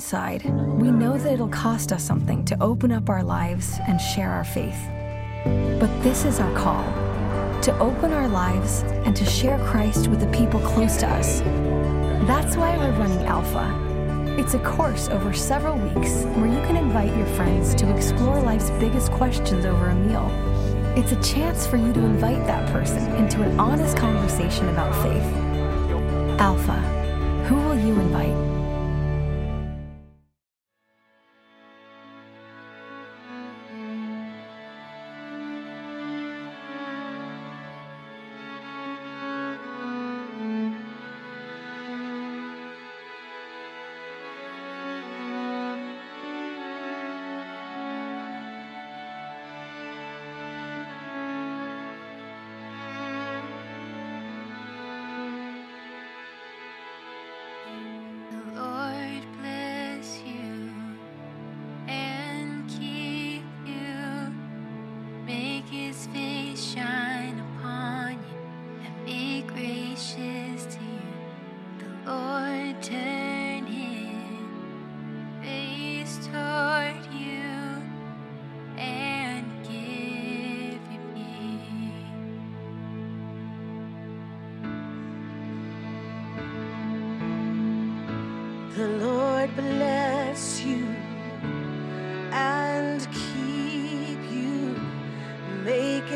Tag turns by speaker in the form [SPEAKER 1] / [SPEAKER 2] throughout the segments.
[SPEAKER 1] inside, we know that it'll cost us something to open up our lives and share our faith. But this is our call to open our lives and to share Christ with the people close to us. That's why we're running Alpha. It's a course over several weeks where you can invite your friends to explore life's biggest questions over a meal. It's a chance for you to invite that person into an honest conversation about faith. Alpha, who will you invite?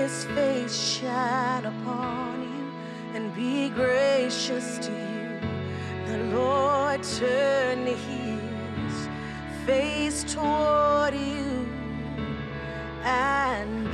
[SPEAKER 2] his
[SPEAKER 1] face shine upon you and be gracious to you. The Lord turn his face toward you and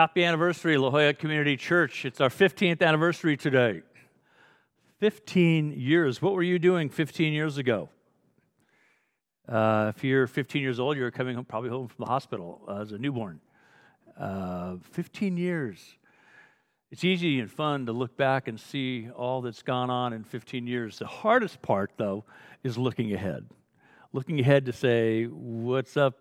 [SPEAKER 2] Happy anniversary, La Jolla Community Church. It's our 15th anniversary today. 15 years. What were you doing 15 years ago? Uh, if you're 15 years old, you're coming home, probably home from the hospital uh, as a newborn. Uh, 15 years. It's easy and fun to look back and see all that's gone on in 15 years. The hardest part, though, is looking ahead. Looking ahead to say, what's up?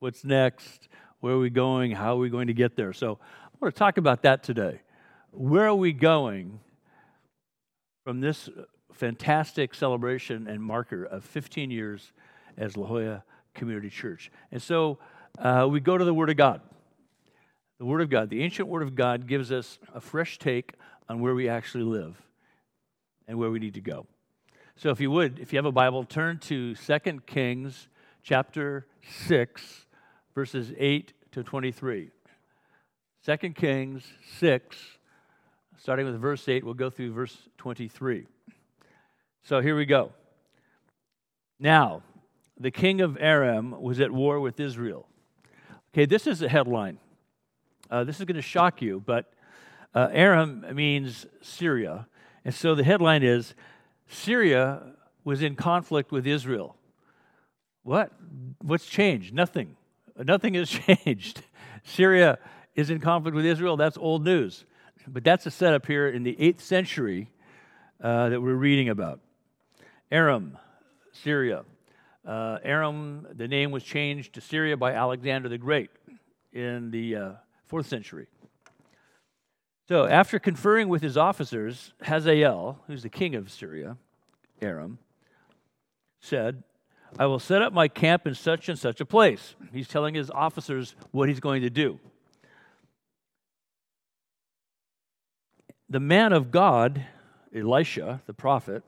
[SPEAKER 2] What's next? Where are we going? How are we going to get there? So I want to talk about that today. Where are we going from this fantastic celebration and marker of 15 years as La Jolla Community Church? And so uh, we go to the Word of God. The Word of God, the ancient Word of God, gives us a fresh take on where we actually live and where we need to go. So if you would, if you have a Bible, turn to 2 Kings chapter 6 verses 8 to 23. 2 Kings 6, starting with verse 8, we'll go through verse 23. So here we go. Now, the king of Aram was at war with Israel. Okay, this is a headline. Uh, this is going to shock you, but uh, Aram means Syria. And so the headline is Syria was in conflict with Israel. What? What's changed? Nothing. Nothing has changed. Syria is in conflict with Israel. That's old news. But that's a setup here in the 8th century uh, that we're reading about. Aram, Syria. Uh, Aram, the name was changed to Syria by Alexander the Great in the uh, 4th century. So, after conferring with his officers, Hazael, who's the king of Syria, Aram, said, I will set up my camp in such and such a place. He's telling his officers what he's going to do. The man of God, Elisha, the prophet,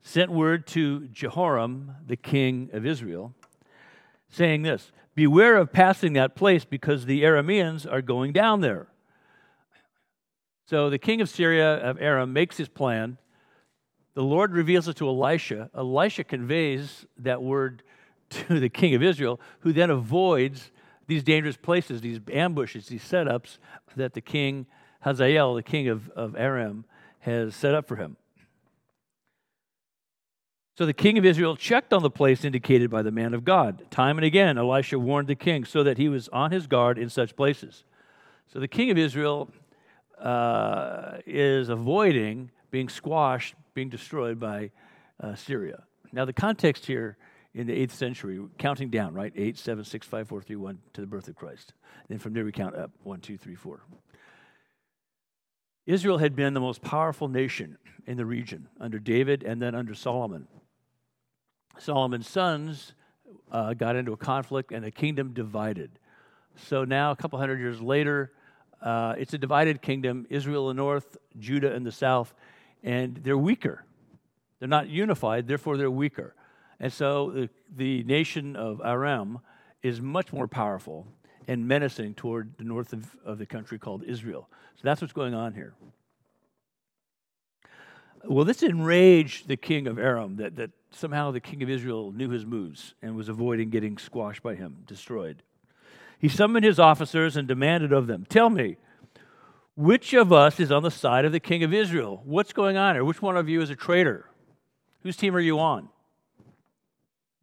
[SPEAKER 2] sent word to Jehoram, the king of Israel, saying this Beware of passing that place because the Arameans are going down there. So the king of Syria, of Aram, makes his plan the Lord reveals it to Elisha. Elisha conveys that word to the king of Israel, who then avoids these dangerous places, these ambushes, these setups that the king Hazael, the king of, of Aram, has set up for him. So the king of Israel checked on the place indicated by the man of God. Time and again, Elisha warned the king so that he was on his guard in such places. So the king of Israel uh, is avoiding being squashed being destroyed by uh, Syria. Now, the context here in the 8th century, counting down, right? 8, 7, 6, 5, 4, 3, 1 to the birth of Christ. Then from there we count up 1, 2, 3, 4. Israel had been the most powerful nation in the region under David and then under Solomon. Solomon's sons uh, got into a conflict and the kingdom divided. So now, a couple hundred years later, uh, it's a divided kingdom Israel in the north, Judah in the south, and they're weaker. They're not unified, therefore, they're weaker. And so the, the nation of Aram is much more powerful and menacing toward the north of, of the country called Israel. So that's what's going on here. Well, this enraged the king of Aram that, that somehow the king of Israel knew his moves and was avoiding getting squashed by him, destroyed. He summoned his officers and demanded of them, Tell me, which of us is on the side of the king of Israel? What's going on here? Which one of you is a traitor? Whose team are you on?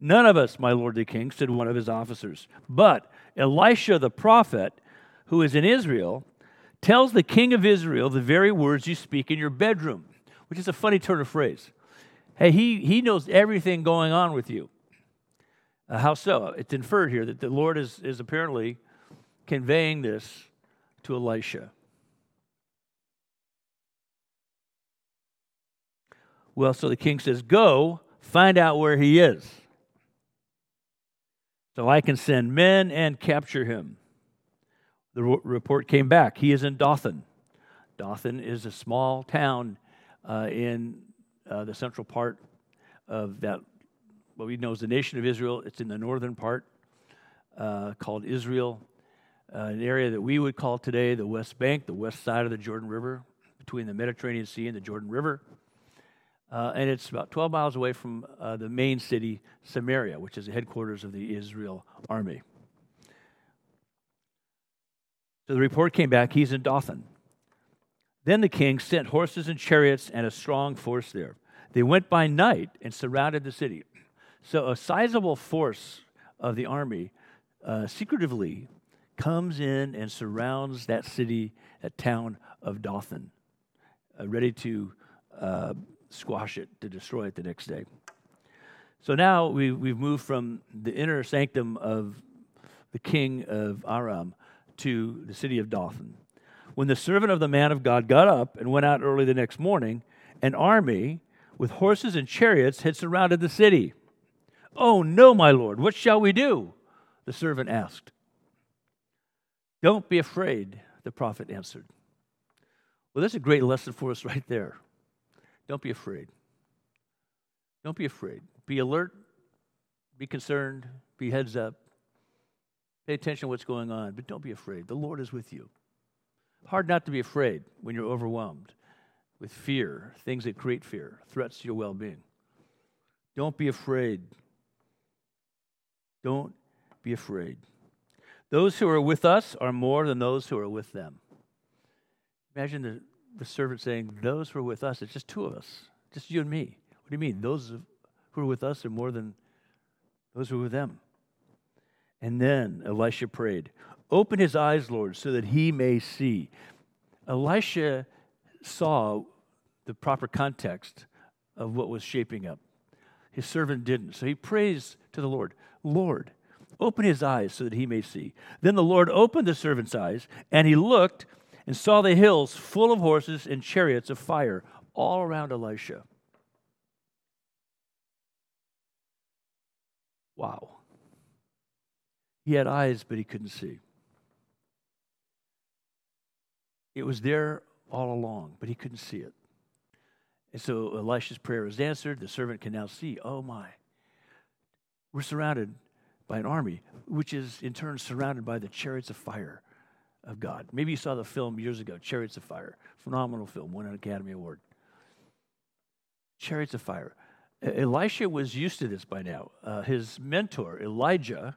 [SPEAKER 2] None of us, my lord the king, said one of his officers. But Elisha the prophet, who is in Israel, tells the king of Israel the very words you speak in your bedroom, which is a funny turn of phrase. Hey, he, he knows everything going on with you. Uh, how so? It's inferred here that the Lord is, is apparently conveying this to Elisha. Well, so the king says, Go, find out where he is. So I can send men and capture him. The report came back. He is in Dothan. Dothan is a small town uh, in uh, the central part of that, what we know as the nation of Israel. It's in the northern part uh, called Israel, uh, an area that we would call today the West Bank, the west side of the Jordan River, between the Mediterranean Sea and the Jordan River. Uh, and it's about 12 miles away from uh, the main city, Samaria, which is the headquarters of the Israel army. So the report came back he's in Dothan. Then the king sent horses and chariots and a strong force there. They went by night and surrounded the city. So a sizable force of the army uh, secretively comes in and surrounds that city, that town of Dothan, uh, ready to uh, squash it, to destroy it the next day. So now we, we've moved from the inner sanctum of the king of Aram to the city of Dothan. When the servant of the man of God got up and went out early the next morning, an army with horses and chariots had surrounded the city. Oh, no, my lord, what shall we do? The servant asked. Don't be afraid, the prophet answered. Well, that's a great lesson for us right there. Don't be afraid. Don't be afraid. Be alert, be concerned, be heads up, pay attention to what's going on, but don't be afraid. The Lord is with you. Hard not to be afraid when you're overwhelmed with fear, things that create fear, threats to your well being. Don't be afraid. Don't be afraid. Those who are with us are more than those who are with them. Imagine the, the servant saying, Those who are with us, it's just two of us, just you and me. What do you mean? Those who are with us are more than those who are with them. And then Elisha prayed, Open his eyes, Lord, so that he may see. Elisha saw the proper context of what was shaping up. His servant didn't. So he prays to the Lord, Lord, open his eyes so that he may see. Then the Lord opened the servant's eyes, and he looked and saw the hills full of horses and chariots of fire all around Elisha. Wow. He had eyes, but he couldn't see. It was there all along, but he couldn't see it. And so Elisha's prayer is answered. The servant can now see, oh my, we're surrounded by an army, which is in turn surrounded by the chariots of fire of God. Maybe you saw the film years ago, Chariots of Fire. Phenomenal film, won an Academy Award. Chariots of Fire. Elisha was used to this by now. Uh, his mentor, Elijah,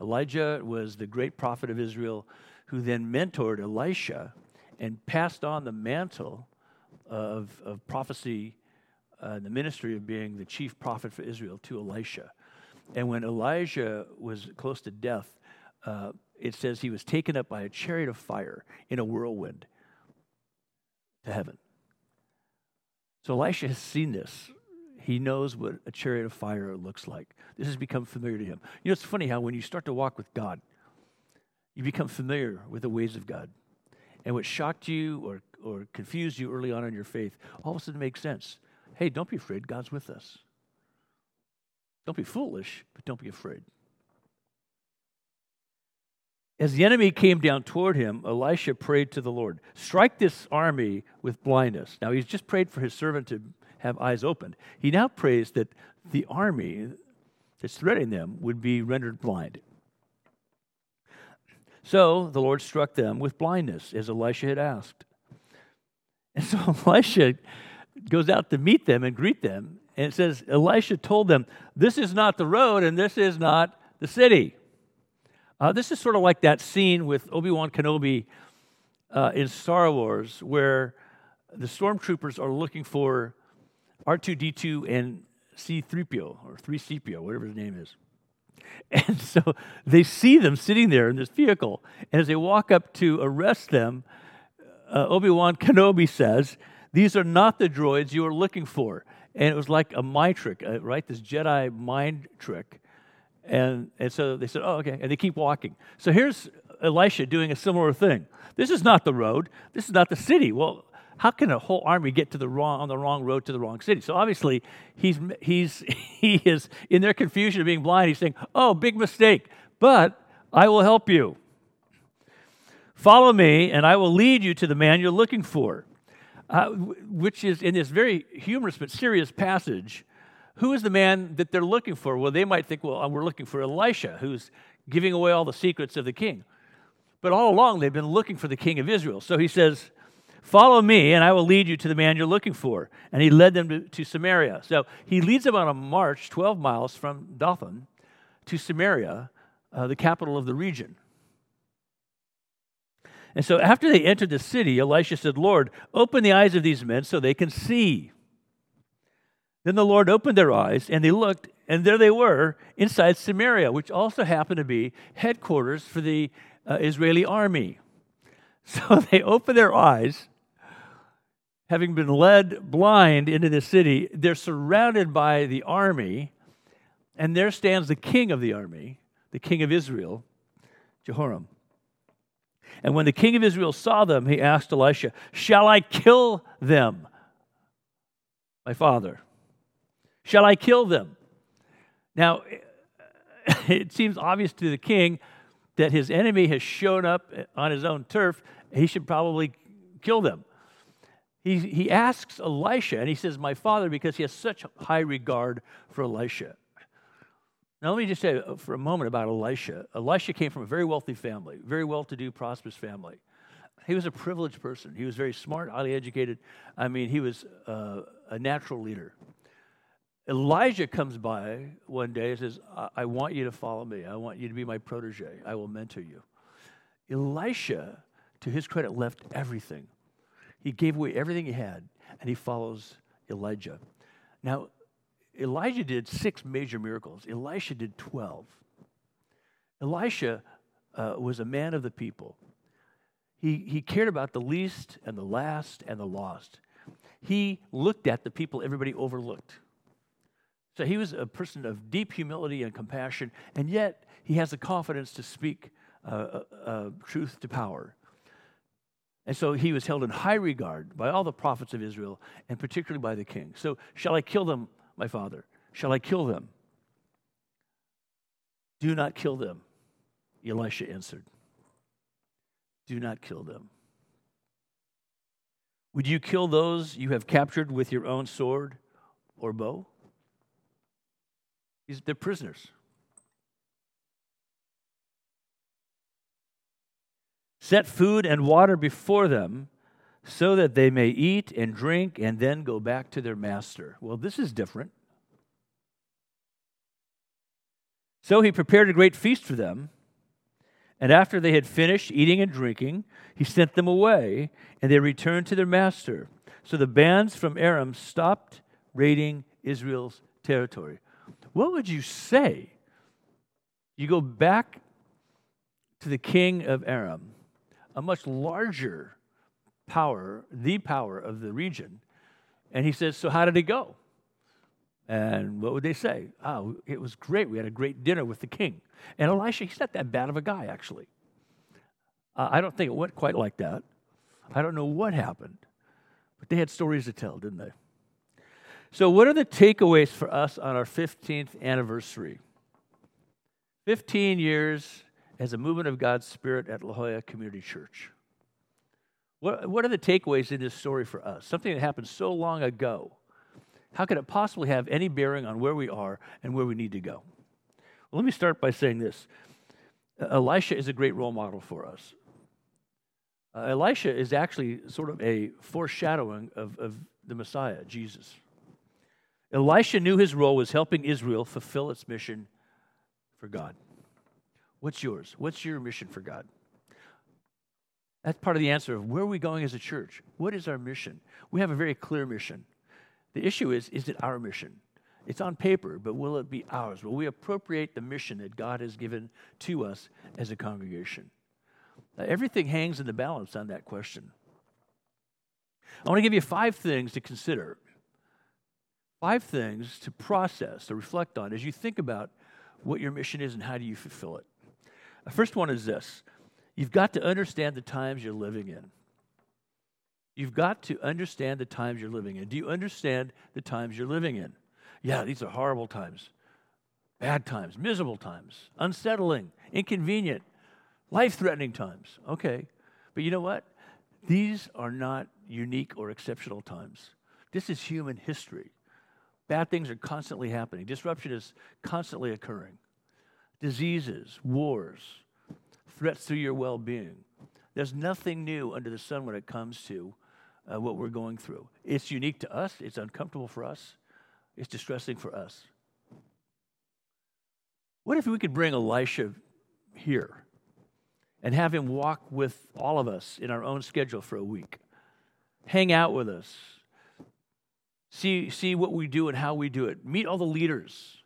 [SPEAKER 2] Elijah was the great prophet of Israel who then mentored Elisha and passed on the mantle of, of prophecy, uh, the ministry of being the chief prophet for Israel to Elisha. And when Elijah was close to death, uh, it says he was taken up by a chariot of fire in a whirlwind to heaven. So Elisha has seen this. He knows what a chariot of fire looks like. This has become familiar to him. You know, it's funny how when you start to walk with God, you become familiar with the ways of God. And what shocked you or, or confused you early on in your faith all of a sudden makes sense. Hey, don't be afraid. God's with us. Don't be foolish, but don't be afraid. As the enemy came down toward him, Elisha prayed to the Lord, Strike this army with blindness. Now, he's just prayed for his servant to have eyes opened. He now prays that the army that's threatening them would be rendered blind. So the Lord struck them with blindness, as Elisha had asked. And so Elisha goes out to meet them and greet them. And it says, Elisha told them, This is not the road, and this is not the city. Uh, this is sort of like that scene with Obi Wan Kenobi uh, in Star Wars, where the stormtroopers are looking for R2D2 and C3PO, or 3CPO, whatever his name is. And so they see them sitting there in this vehicle. And as they walk up to arrest them, uh, Obi Wan Kenobi says, These are not the droids you are looking for. And it was like a mind trick, uh, right? This Jedi mind trick. And, and so they said, oh, okay. And they keep walking. So here's Elisha doing a similar thing. This is not the road. This is not the city. Well, how can a whole army get to the wrong on the wrong road to the wrong city? So obviously, he's he's he is in their confusion of being blind. He's saying, "Oh, big mistake, but I will help you. Follow me, and I will lead you to the man you're looking for." Uh, which is in this very humorous but serious passage who is the man that they're looking for? Well, they might think, well, we're looking for Elisha, who's giving away all the secrets of the king. But all along, they've been looking for the king of Israel. So he says, Follow me, and I will lead you to the man you're looking for. And he led them to, to Samaria. So he leads them on a march 12 miles from Dothan to Samaria, uh, the capital of the region. And so after they entered the city, Elisha said, Lord, open the eyes of these men so they can see. Then the Lord opened their eyes, and they looked, and there they were inside Samaria, which also happened to be headquarters for the uh, Israeli army. So they opened their eyes, having been led blind into the city. They're surrounded by the army, and there stands the king of the army, the king of Israel, Jehoram. And when the king of Israel saw them, he asked Elisha, Shall I kill them, my father? Shall I kill them? Now, it seems obvious to the king that his enemy has shown up on his own turf. He should probably kill them. He, he asks Elisha, and he says, My father, because he has such high regard for Elisha. Now, let me just say uh, for a moment about Elisha. Elisha came from a very wealthy family, very well to do, prosperous family. He was a privileged person. He was very smart, highly educated. I mean, he was uh, a natural leader. Elijah comes by one day and says, I-, want you to follow me. I want you to be my protege. I will mentor you. Elisha, to his credit, left everything. He gave away everything he had, and he follows Elijah. Now, Elijah did six major miracles, Elisha did 12. Elisha uh, was a man of the people. He, he cared about the least and the last and the lost. He looked at the people everybody overlooked. So he was a person of deep humility and compassion, and yet he has the confidence to speak uh, uh, uh, truth to power. And so he was held in high regard by all the prophets of Israel, and particularly by the king. So, shall I kill them, my father? Shall I kill them? Do not kill them, Elisha answered. Do not kill them. Would you kill those you have captured with your own sword or bow? They're prisoners. Set food and water before them so that they may eat and drink and then go back to their master. Well, this is different. So he prepared a great feast for them. And after they had finished eating and drinking, he sent them away, and they returned to their master. So the bands from Aram stopped raiding Israel's territory. What would you say? You go back to the king of Aram, a much larger power, the power of the region, and he says, So how did it go? And what would they say? Oh, it was great. We had a great dinner with the king. And Elisha, he's not that bad of a guy, actually. Uh, I don't think it went quite like that. I don't know what happened, but they had stories to tell, didn't they? So, what are the takeaways for us on our 15th anniversary? 15 years as a movement of God's Spirit at La Jolla Community Church. What, what are the takeaways in this story for us? Something that happened so long ago. How could it possibly have any bearing on where we are and where we need to go? Well, let me start by saying this Elisha is a great role model for us. Uh, Elisha is actually sort of a foreshadowing of, of the Messiah, Jesus. Elisha knew his role was helping Israel fulfill its mission for God. What's yours? What's your mission for God? That's part of the answer of where are we going as a church? What is our mission? We have a very clear mission. The issue is, is it our mission? It's on paper, but will it be ours? Will we appropriate the mission that God has given to us as a congregation? Uh, everything hangs in the balance on that question. I want to give you five things to consider Five things to process, to reflect on as you think about what your mission is and how do you fulfill it. The first one is this you've got to understand the times you're living in. You've got to understand the times you're living in. Do you understand the times you're living in? Yeah, these are horrible times, bad times, miserable times, unsettling, inconvenient, life threatening times. Okay. But you know what? These are not unique or exceptional times. This is human history. Bad things are constantly happening, disruption is constantly occurring. Diseases, wars, threats to your well being. There's nothing new under the sun when it comes to uh, what we're going through. It's unique to us, it's uncomfortable for us, it's distressing for us. What if we could bring Elisha here and have him walk with all of us in our own schedule for a week. Hang out with us. See, see what we do and how we do it. Meet all the leaders.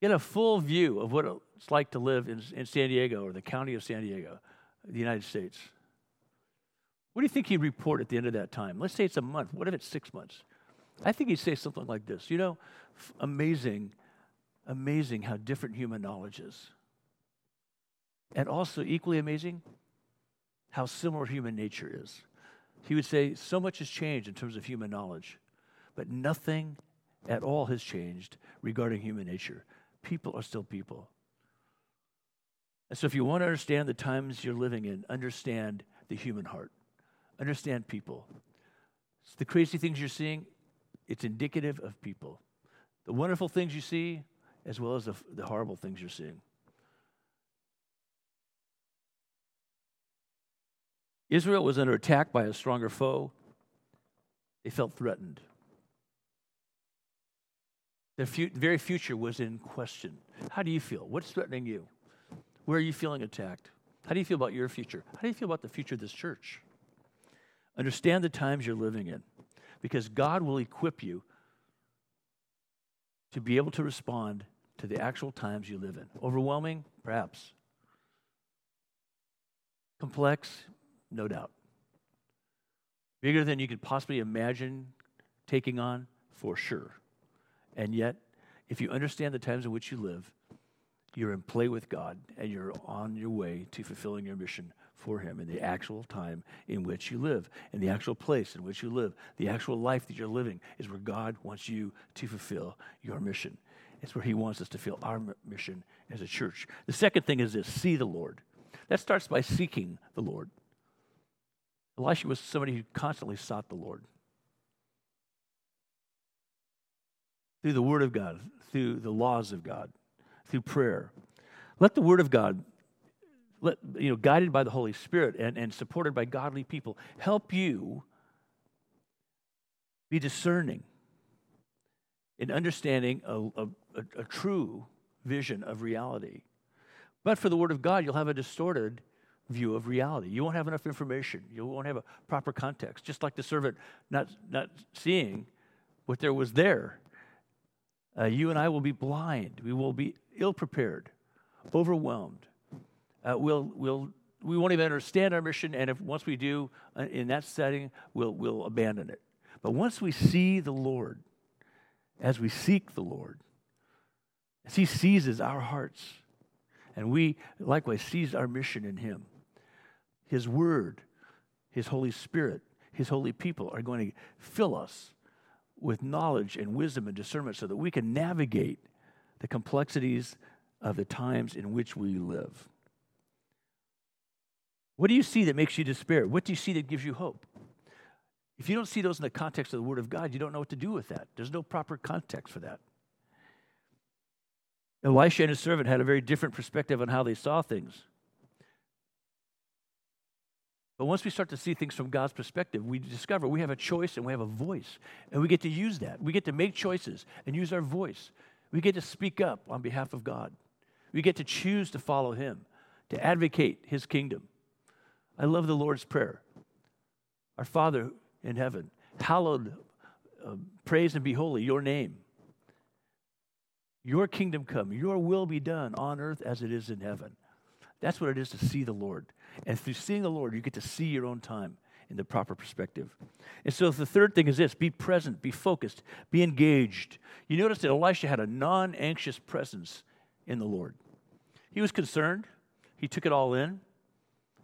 [SPEAKER 2] Get a full view of what it's like to live in, in San Diego or the county of San Diego, the United States. What do you think he'd report at the end of that time? Let's say it's a month. What if it's six months? I think he'd say something like this You know, f- amazing, amazing how different human knowledge is. And also, equally amazing, how similar human nature is. He would say, So much has changed in terms of human knowledge, but nothing at all has changed regarding human nature. People are still people. And so, if you want to understand the times you're living in, understand the human heart, understand people. It's the crazy things you're seeing, it's indicative of people. The wonderful things you see, as well as the, the horrible things you're seeing. Israel was under attack by a stronger foe. They felt threatened. Their fu- very future was in question. How do you feel? What's threatening you? Where are you feeling attacked? How do you feel about your future? How do you feel about the future of this church? Understand the times you're living in because God will equip you to be able to respond to the actual times you live in. Overwhelming? Perhaps. Complex? No doubt. Bigger than you could possibly imagine taking on? For sure. And yet, if you understand the times in which you live, you're in play with God and you're on your way to fulfilling your mission for Him in the actual time in which you live, in the actual place in which you live. The actual life that you're living is where God wants you to fulfill your mission. It's where He wants us to fulfill our mission as a church. The second thing is this see the Lord. That starts by seeking the Lord. Elisha was somebody who constantly sought the Lord. Through the Word of God, through the laws of God, through prayer. Let the Word of God, let, you know, guided by the Holy Spirit and, and supported by godly people, help you be discerning in understanding a, a, a, a true vision of reality. But for the Word of God, you'll have a distorted view of reality. You won't have enough information. You won't have a proper context. Just like the servant not, not seeing what there was there. Uh, you and I will be blind. We will be ill prepared, overwhelmed. Uh, we'll, we'll, we won't even understand our mission, and if once we do uh, in that setting, we'll, we'll abandon it. But once we see the Lord, as we seek the Lord, as He seizes our hearts, and we likewise seize our mission in Him, his Word, His Holy Spirit, His holy people are going to fill us with knowledge and wisdom and discernment so that we can navigate the complexities of the times in which we live. What do you see that makes you despair? What do you see that gives you hope? If you don't see those in the context of the Word of God, you don't know what to do with that. There's no proper context for that. Elisha and his servant had a very different perspective on how they saw things. But once we start to see things from God's perspective, we discover we have a choice and we have a voice. And we get to use that. We get to make choices and use our voice. We get to speak up on behalf of God. We get to choose to follow Him, to advocate His kingdom. I love the Lord's Prayer. Our Father in heaven, hallowed, uh, praise and be holy, your name. Your kingdom come, your will be done on earth as it is in heaven. That's what it is to see the Lord. And through seeing the Lord, you get to see your own time in the proper perspective. And so the third thing is this be present, be focused, be engaged. You notice that Elisha had a non anxious presence in the Lord. He was concerned, he took it all in,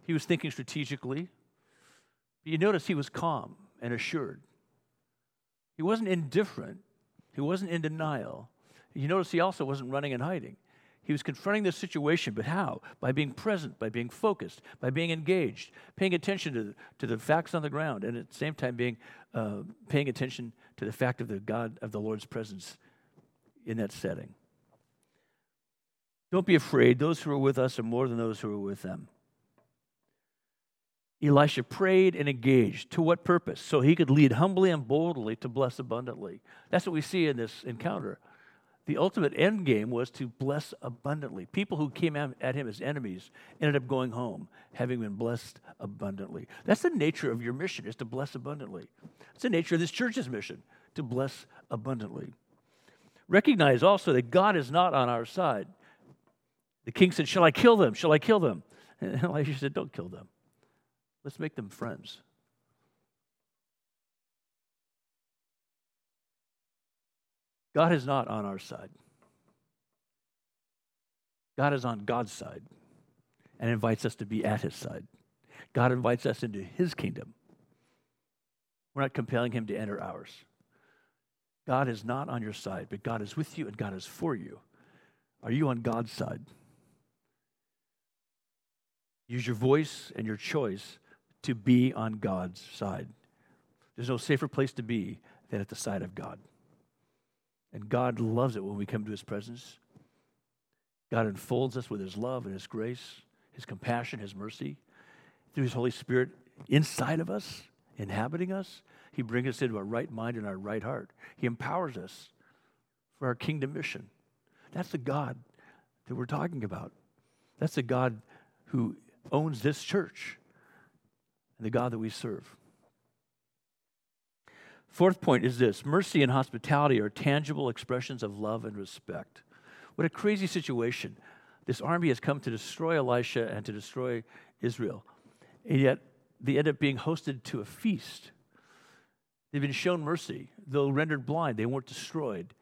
[SPEAKER 2] he was thinking strategically. But you notice he was calm and assured. He wasn't indifferent, he wasn't in denial. You notice he also wasn't running and hiding. He was confronting the situation, but how? By being present, by being focused, by being engaged, paying attention to, to the facts on the ground, and at the same time being uh, paying attention to the fact of the God of the Lord's presence in that setting. Don't be afraid. Those who are with us are more than those who are with them. Elisha prayed and engaged. To what purpose? So he could lead humbly and boldly to bless abundantly. That's what we see in this encounter. The ultimate end game was to bless abundantly. People who came at him as enemies ended up going home, having been blessed abundantly. That's the nature of your mission, is to bless abundantly. It's the nature of this church's mission, to bless abundantly. Recognize also that God is not on our side. The king said, Shall I kill them? Shall I kill them? And Elisha said, Don't kill them. Let's make them friends. God is not on our side. God is on God's side and invites us to be at his side. God invites us into his kingdom. We're not compelling him to enter ours. God is not on your side, but God is with you and God is for you. Are you on God's side? Use your voice and your choice to be on God's side. There's no safer place to be than at the side of God. And God loves it when we come to his presence. God enfolds us with his love and his grace, his compassion, his mercy. Through his Holy Spirit inside of us, inhabiting us, he brings us into our right mind and our right heart. He empowers us for our kingdom mission. That's the God that we're talking about. That's the God who owns this church and the God that we serve. Fourth point is this mercy and hospitality are tangible expressions of love and respect. What a crazy situation. This army has come to destroy Elisha and to destroy Israel. And yet they end up being hosted to a feast. They've been shown mercy. Though rendered blind, they weren't destroyed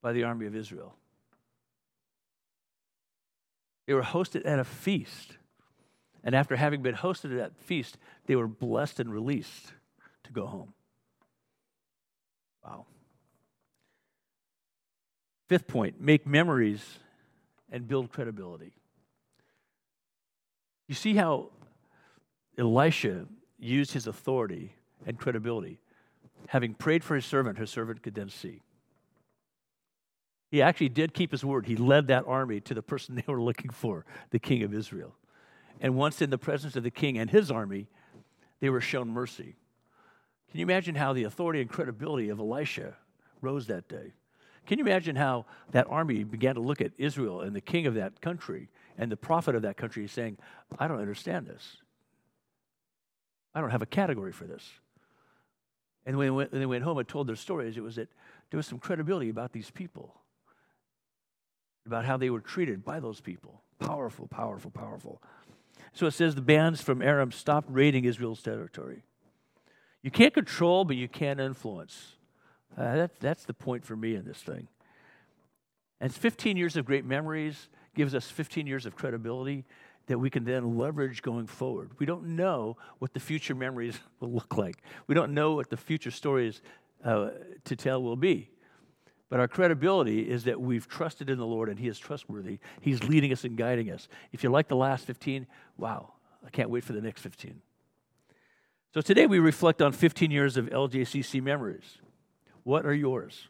[SPEAKER 2] by the army of Israel. They were hosted at a feast. And after having been hosted at that feast, they were blessed and released to go home. Wow. Fifth point make memories and build credibility. You see how Elisha used his authority and credibility. Having prayed for his servant, his servant could then see. He actually did keep his word. He led that army to the person they were looking for, the king of Israel. And once in the presence of the king and his army, they were shown mercy. Can you imagine how the authority and credibility of Elisha rose that day? Can you imagine how that army began to look at Israel and the king of that country and the prophet of that country saying, I don't understand this. I don't have a category for this. And when they, went, when they went home and told their stories, it was that there was some credibility about these people, about how they were treated by those people. Powerful, powerful, powerful. So it says the bands from Aram stopped raiding Israel's territory. You can't control, but you can influence. Uh, that, that's the point for me in this thing. And 15 years of great memories, gives us 15 years of credibility that we can then leverage going forward. We don't know what the future memories will look like. We don't know what the future stories uh, to tell will be. But our credibility is that we've trusted in the Lord and He is trustworthy. He's leading us and guiding us. If you like the last 15, wow, I can't wait for the next 15. So today we reflect on 15 years of LJCC memories. What are yours?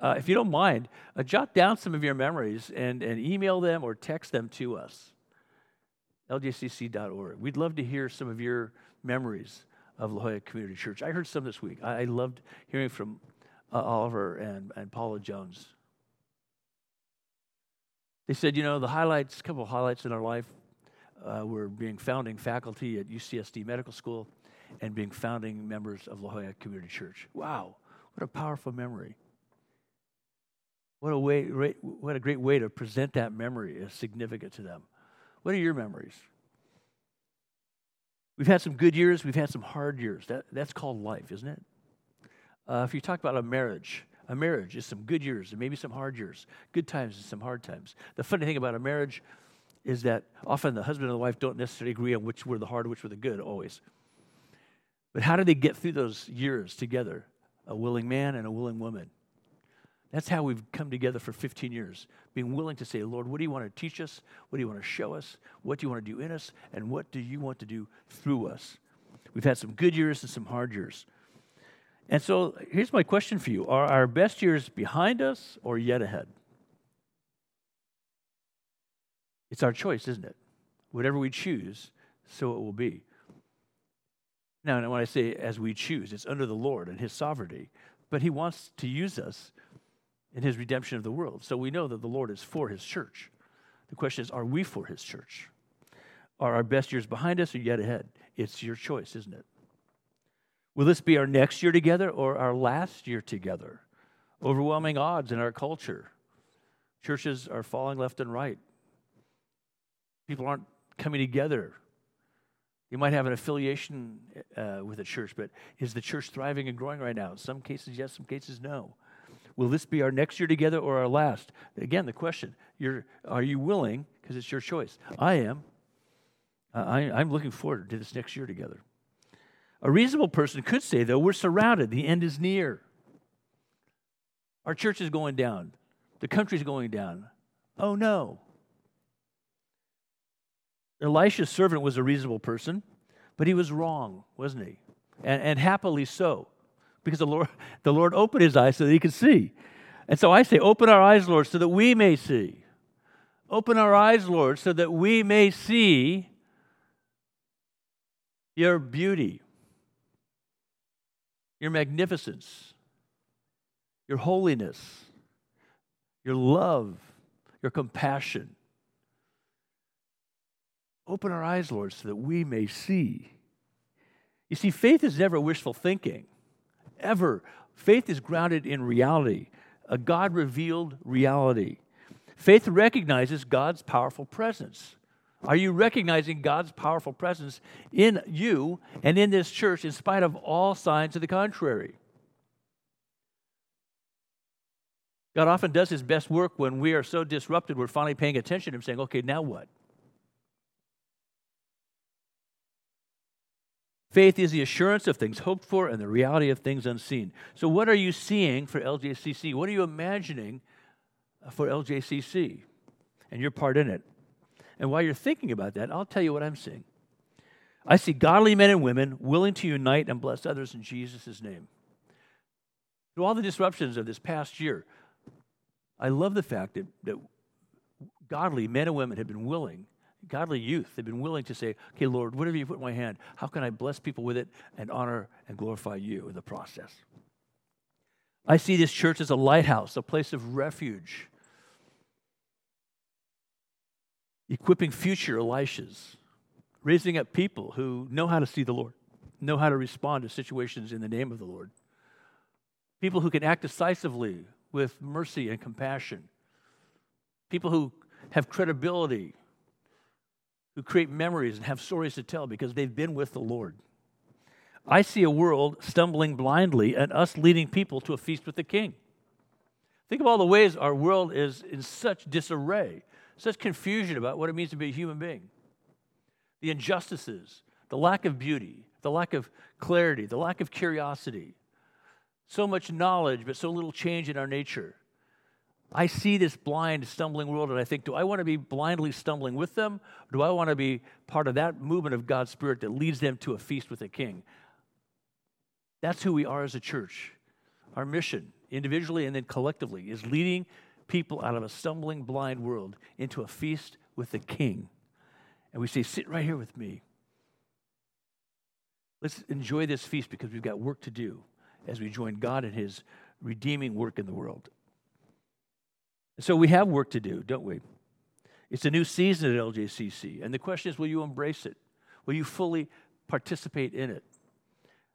[SPEAKER 2] Uh, if you don't mind, uh, jot down some of your memories and, and email them or text them to us. LJCC.org. We'd love to hear some of your memories of La Jolla Community Church. I heard some this week. I, I loved hearing from uh, Oliver and, and Paula Jones. They said, you know, the highlights, a couple of highlights in our life uh, were being founding faculty at UCSD Medical School and being founding members of La Jolla Community Church. Wow, what a powerful memory. What a, way, what a great way to present that memory as significant to them. What are your memories? We've had some good years, we've had some hard years. That, that's called life, isn't it? Uh, if you talk about a marriage, a marriage is some good years and maybe some hard years, good times and some hard times. The funny thing about a marriage is that often the husband and the wife don't necessarily agree on which were the hard, which were the good, always. But how do they get through those years together? A willing man and a willing woman. That's how we've come together for 15 years, being willing to say, Lord, what do you want to teach us? What do you want to show us? What do you want to do in us? And what do you want to do through us? We've had some good years and some hard years. And so here's my question for you Are our best years behind us or yet ahead? It's our choice, isn't it? Whatever we choose, so it will be. Now, when I say as we choose, it's under the Lord and His sovereignty, but He wants to use us in his redemption of the world. So we know that the Lord is for his church. The question is, are we for his church? Are our best years behind us or yet ahead? It's your choice, isn't it? Will this be our next year together or our last year together? Overwhelming odds in our culture. Churches are falling left and right. People aren't coming together. You might have an affiliation uh, with a church, but is the church thriving and growing right now? Some cases, yes, some cases, no. Will this be our next year together or our last? Again, the question are you willing? Because it's your choice. I am. I, I'm looking forward to this next year together. A reasonable person could say, though, we're surrounded, the end is near. Our church is going down, the country's going down. Oh no. Elisha's servant was a reasonable person, but he was wrong, wasn't he? And, and happily so, because the Lord, the Lord opened his eyes so that he could see. And so I say, open our eyes, Lord, so that we may see. Open our eyes, Lord, so that we may see your beauty your magnificence, your holiness, your love, your compassion. Open our eyes, Lord, so that we may see. You see, faith is never wishful thinking, ever. Faith is grounded in reality, a God revealed reality. Faith recognizes God's powerful presence. Are you recognizing God's powerful presence in you and in this church in spite of all signs to the contrary? God often does his best work when we are so disrupted, we're finally paying attention and saying, okay, now what? Faith is the assurance of things hoped for and the reality of things unseen. So, what are you seeing for LJCC? What are you imagining for LJCC and your part in it? And while you're thinking about that, I'll tell you what I'm seeing. I see godly men and women willing to unite and bless others in Jesus' name. Through all the disruptions of this past year, I love the fact that, that godly men and women have been willing, godly youth, they've been willing to say, okay, Lord, whatever you put in my hand, how can I bless people with it and honor and glorify you in the process? I see this church as a lighthouse, a place of refuge equipping future Elishas, raising up people who know how to see the Lord, know how to respond to situations in the name of the Lord, people who can act decisively with mercy and compassion, people who have credibility, who create memories and have stories to tell because they've been with the Lord. I see a world stumbling blindly and us leading people to a feast with the King. Think of all the ways our world is in such disarray such confusion about what it means to be a human being. The injustices, the lack of beauty, the lack of clarity, the lack of curiosity. So much knowledge, but so little change in our nature. I see this blind, stumbling world, and I think, do I want to be blindly stumbling with them? Do I want to be part of that movement of God's Spirit that leads them to a feast with the King? That's who we are as a church. Our mission, individually and then collectively, is leading people out of a stumbling, blind world into a feast with the King. And we say, Sit right here with me. Let's enjoy this feast because we've got work to do as we join God in His redeeming work in the world. So we have work to do, don't we? It's a new season at LJCC. And the question is will you embrace it? Will you fully participate in it?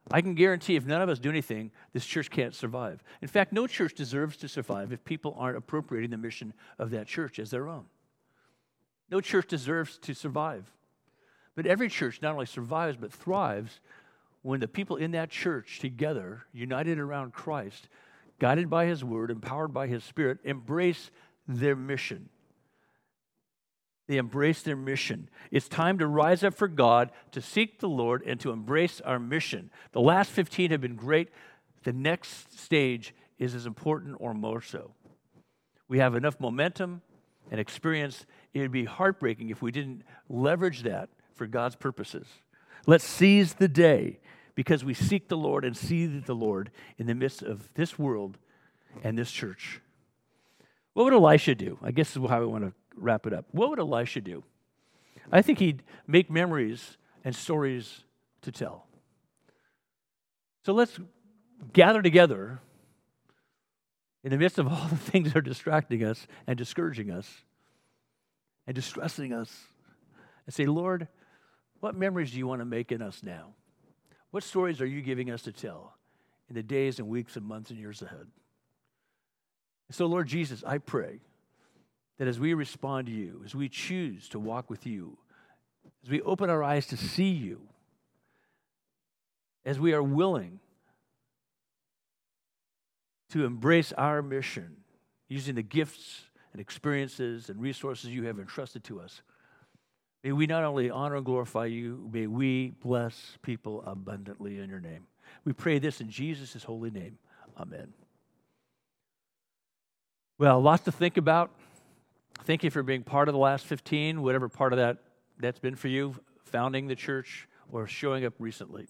[SPEAKER 2] I can guarantee if none of us do anything, this church can't survive. In fact, no church deserves to survive if people aren't appropriating the mission of that church as their own. No church deserves to survive. But every church not only survives, but thrives when the people in that church together, united around Christ, guided by his word, empowered by his spirit, embrace their mission. They embrace their mission. It's time to rise up for God, to seek the Lord, and to embrace our mission. The last 15 have been great. The next stage is as important or more so. We have enough momentum and experience. It would be heartbreaking if we didn't leverage that for God's purposes. Let's seize the day because we seek the Lord and see the Lord in the midst of this world and this church. What would Elisha do? I guess is how I want to wrap it up. What would Elisha do? I think he'd make memories and stories to tell. So let's gather together in the midst of all the things that are distracting us and discouraging us and distressing us, and say, Lord, what memories do you want to make in us now? What stories are you giving us to tell in the days and weeks and months and years ahead? So, Lord Jesus, I pray that as we respond to you, as we choose to walk with you, as we open our eyes to see you, as we are willing to embrace our mission using the gifts and experiences and resources you have entrusted to us, may we not only honor and glorify you, may we bless people abundantly in your name. We pray this in Jesus' holy name. Amen. Well, lots to think about. Thank you for being part of the last 15, whatever part of that that's been for you, founding the church or showing up recently.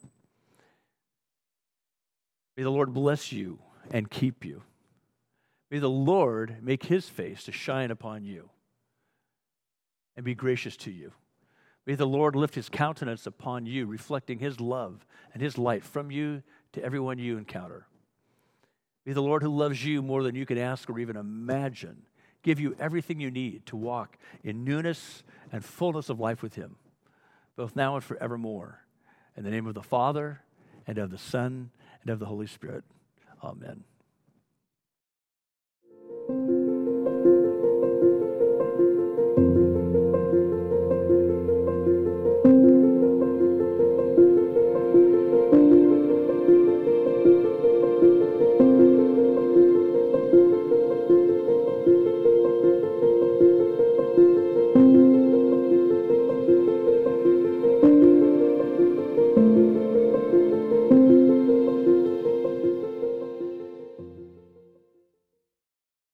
[SPEAKER 2] May the Lord bless you and keep you. May the Lord make his face to shine upon you and be gracious to you. May the Lord lift his countenance upon you, reflecting his love and his light from you to everyone you encounter. May the Lord, who loves you more than you can ask or even imagine, give you everything you need to walk in newness and fullness of life with him, both now and forevermore. In the name of the Father, and of the Son, and of the Holy Spirit. Amen.